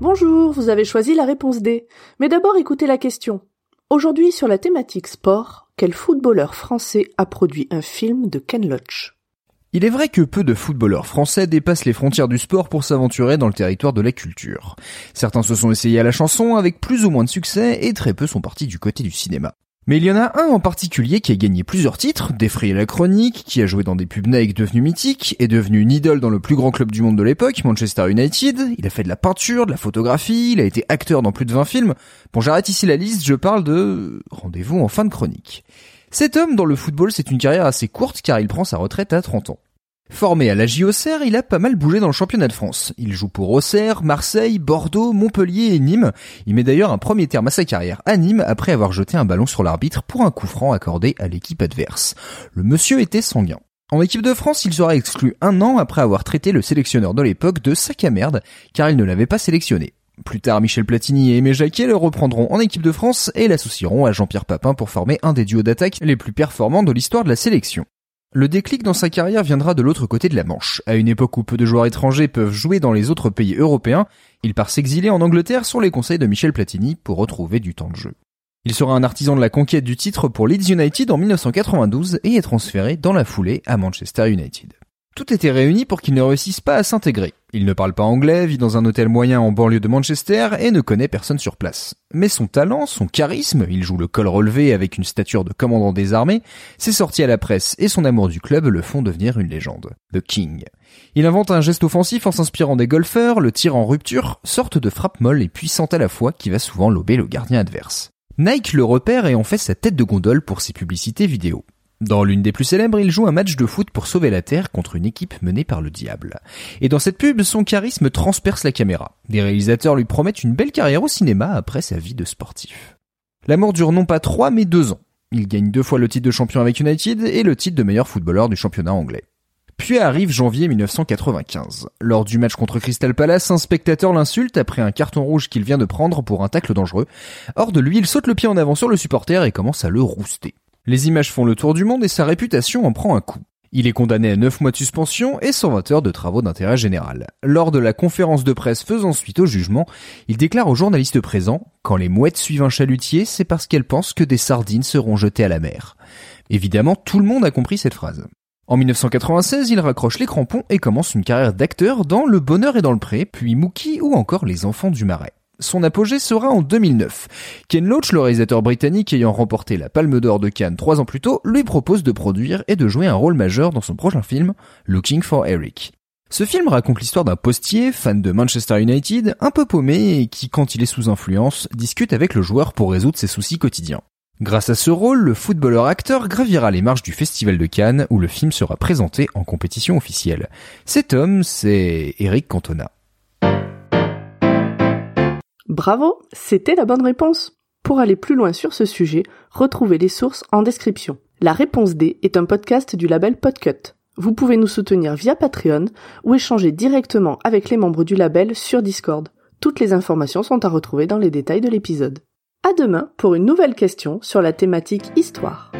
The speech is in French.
Bonjour, vous avez choisi la réponse D. Mais d'abord écoutez la question. Aujourd'hui sur la thématique sport, quel footballeur français a produit un film de Ken Loach? Il est vrai que peu de footballeurs français dépassent les frontières du sport pour s'aventurer dans le territoire de la culture. Certains se sont essayés à la chanson avec plus ou moins de succès et très peu sont partis du côté du cinéma. Mais il y en a un en particulier qui a gagné plusieurs titres, défrayé la chronique, qui a joué dans des pubs Nike devenus mythiques, est devenu une idole dans le plus grand club du monde de l'époque, Manchester United, il a fait de la peinture, de la photographie, il a été acteur dans plus de 20 films. Bon j'arrête ici la liste, je parle de... Rendez-vous en fin de chronique. Cet homme dans le football c'est une carrière assez courte car il prend sa retraite à 30 ans. Formé à la Auxerre, il a pas mal bougé dans le championnat de France. Il joue pour Auxerre, Marseille, Bordeaux, Montpellier et Nîmes. Il met d'ailleurs un premier terme à sa carrière à Nîmes après avoir jeté un ballon sur l'arbitre pour un coup franc accordé à l'équipe adverse. Le monsieur était sanguin. En équipe de France, il sera exclu un an après avoir traité le sélectionneur de l'époque de sac à merde, car il ne l'avait pas sélectionné. Plus tard, Michel Platini et Aimé Jacquet le reprendront en équipe de France et l'associeront à Jean-Pierre Papin pour former un des duos d'attaque les plus performants de l'histoire de la sélection. Le déclic dans sa carrière viendra de l'autre côté de la Manche. À une époque où peu de joueurs étrangers peuvent jouer dans les autres pays européens, il part s'exiler en Angleterre sur les conseils de Michel Platini pour retrouver du temps de jeu. Il sera un artisan de la conquête du titre pour Leeds United en 1992 et est transféré dans la foulée à Manchester United. Tout était réuni pour qu'il ne réussisse pas à s'intégrer. Il ne parle pas anglais, vit dans un hôtel moyen en banlieue de Manchester et ne connaît personne sur place. Mais son talent, son charisme, il joue le col relevé avec une stature de commandant des armées, ses sorties à la presse et son amour du club le font devenir une légende. The King. Il invente un geste offensif en s'inspirant des golfeurs, le tir en rupture, sorte de frappe molle et puissante à la fois qui va souvent lober le gardien adverse. Nike le repère et en fait sa tête de gondole pour ses publicités vidéo. Dans l'une des plus célèbres, il joue un match de foot pour sauver la Terre contre une équipe menée par le diable. Et dans cette pub, son charisme transperce la caméra. Des réalisateurs lui promettent une belle carrière au cinéma après sa vie de sportif. L'amour dure non pas trois, mais deux ans. Il gagne deux fois le titre de champion avec United et le titre de meilleur footballeur du championnat anglais. Puis arrive janvier 1995. Lors du match contre Crystal Palace, un spectateur l'insulte après un carton rouge qu'il vient de prendre pour un tacle dangereux. Hors de lui, il saute le pied en avant sur le supporter et commence à le rouster. Les images font le tour du monde et sa réputation en prend un coup. Il est condamné à 9 mois de suspension et 120 heures de travaux d'intérêt général. Lors de la conférence de presse faisant suite au jugement, il déclare aux journalistes présents Quand les mouettes suivent un chalutier, c'est parce qu'elles pensent que des sardines seront jetées à la mer. Évidemment, tout le monde a compris cette phrase. En 1996, il raccroche les crampons et commence une carrière d'acteur dans Le Bonheur et dans le Pré, puis Mookie ou encore Les Enfants du Marais. Son apogée sera en 2009. Ken Loach, le réalisateur britannique ayant remporté la Palme d'Or de Cannes trois ans plus tôt, lui propose de produire et de jouer un rôle majeur dans son prochain film, Looking for Eric. Ce film raconte l'histoire d'un postier, fan de Manchester United, un peu paumé et qui, quand il est sous influence, discute avec le joueur pour résoudre ses soucis quotidiens. Grâce à ce rôle, le footballeur acteur gravira les marches du Festival de Cannes où le film sera présenté en compétition officielle. Cet homme, c'est Eric Cantona. Bravo, c'était la bonne réponse. Pour aller plus loin sur ce sujet, retrouvez les sources en description. La réponse D est un podcast du label Podcut. Vous pouvez nous soutenir via Patreon ou échanger directement avec les membres du label sur Discord. Toutes les informations sont à retrouver dans les détails de l'épisode. À demain pour une nouvelle question sur la thématique histoire.